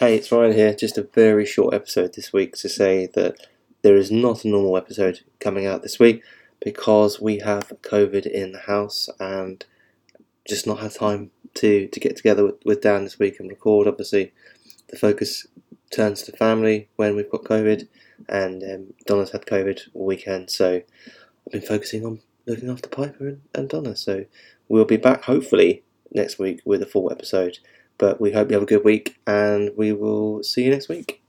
Hey, it's Ryan here. Just a very short episode this week to say that there is not a normal episode coming out this week because we have COVID in the house and just not had time to, to get together with, with Dan this week and record. Obviously, the focus turns to family when we've got COVID, and um, Donna's had COVID all weekend, so I've been focusing on looking after Piper and, and Donna. So we'll be back hopefully next week with a full episode. But we hope you have a good week and we will see you next week.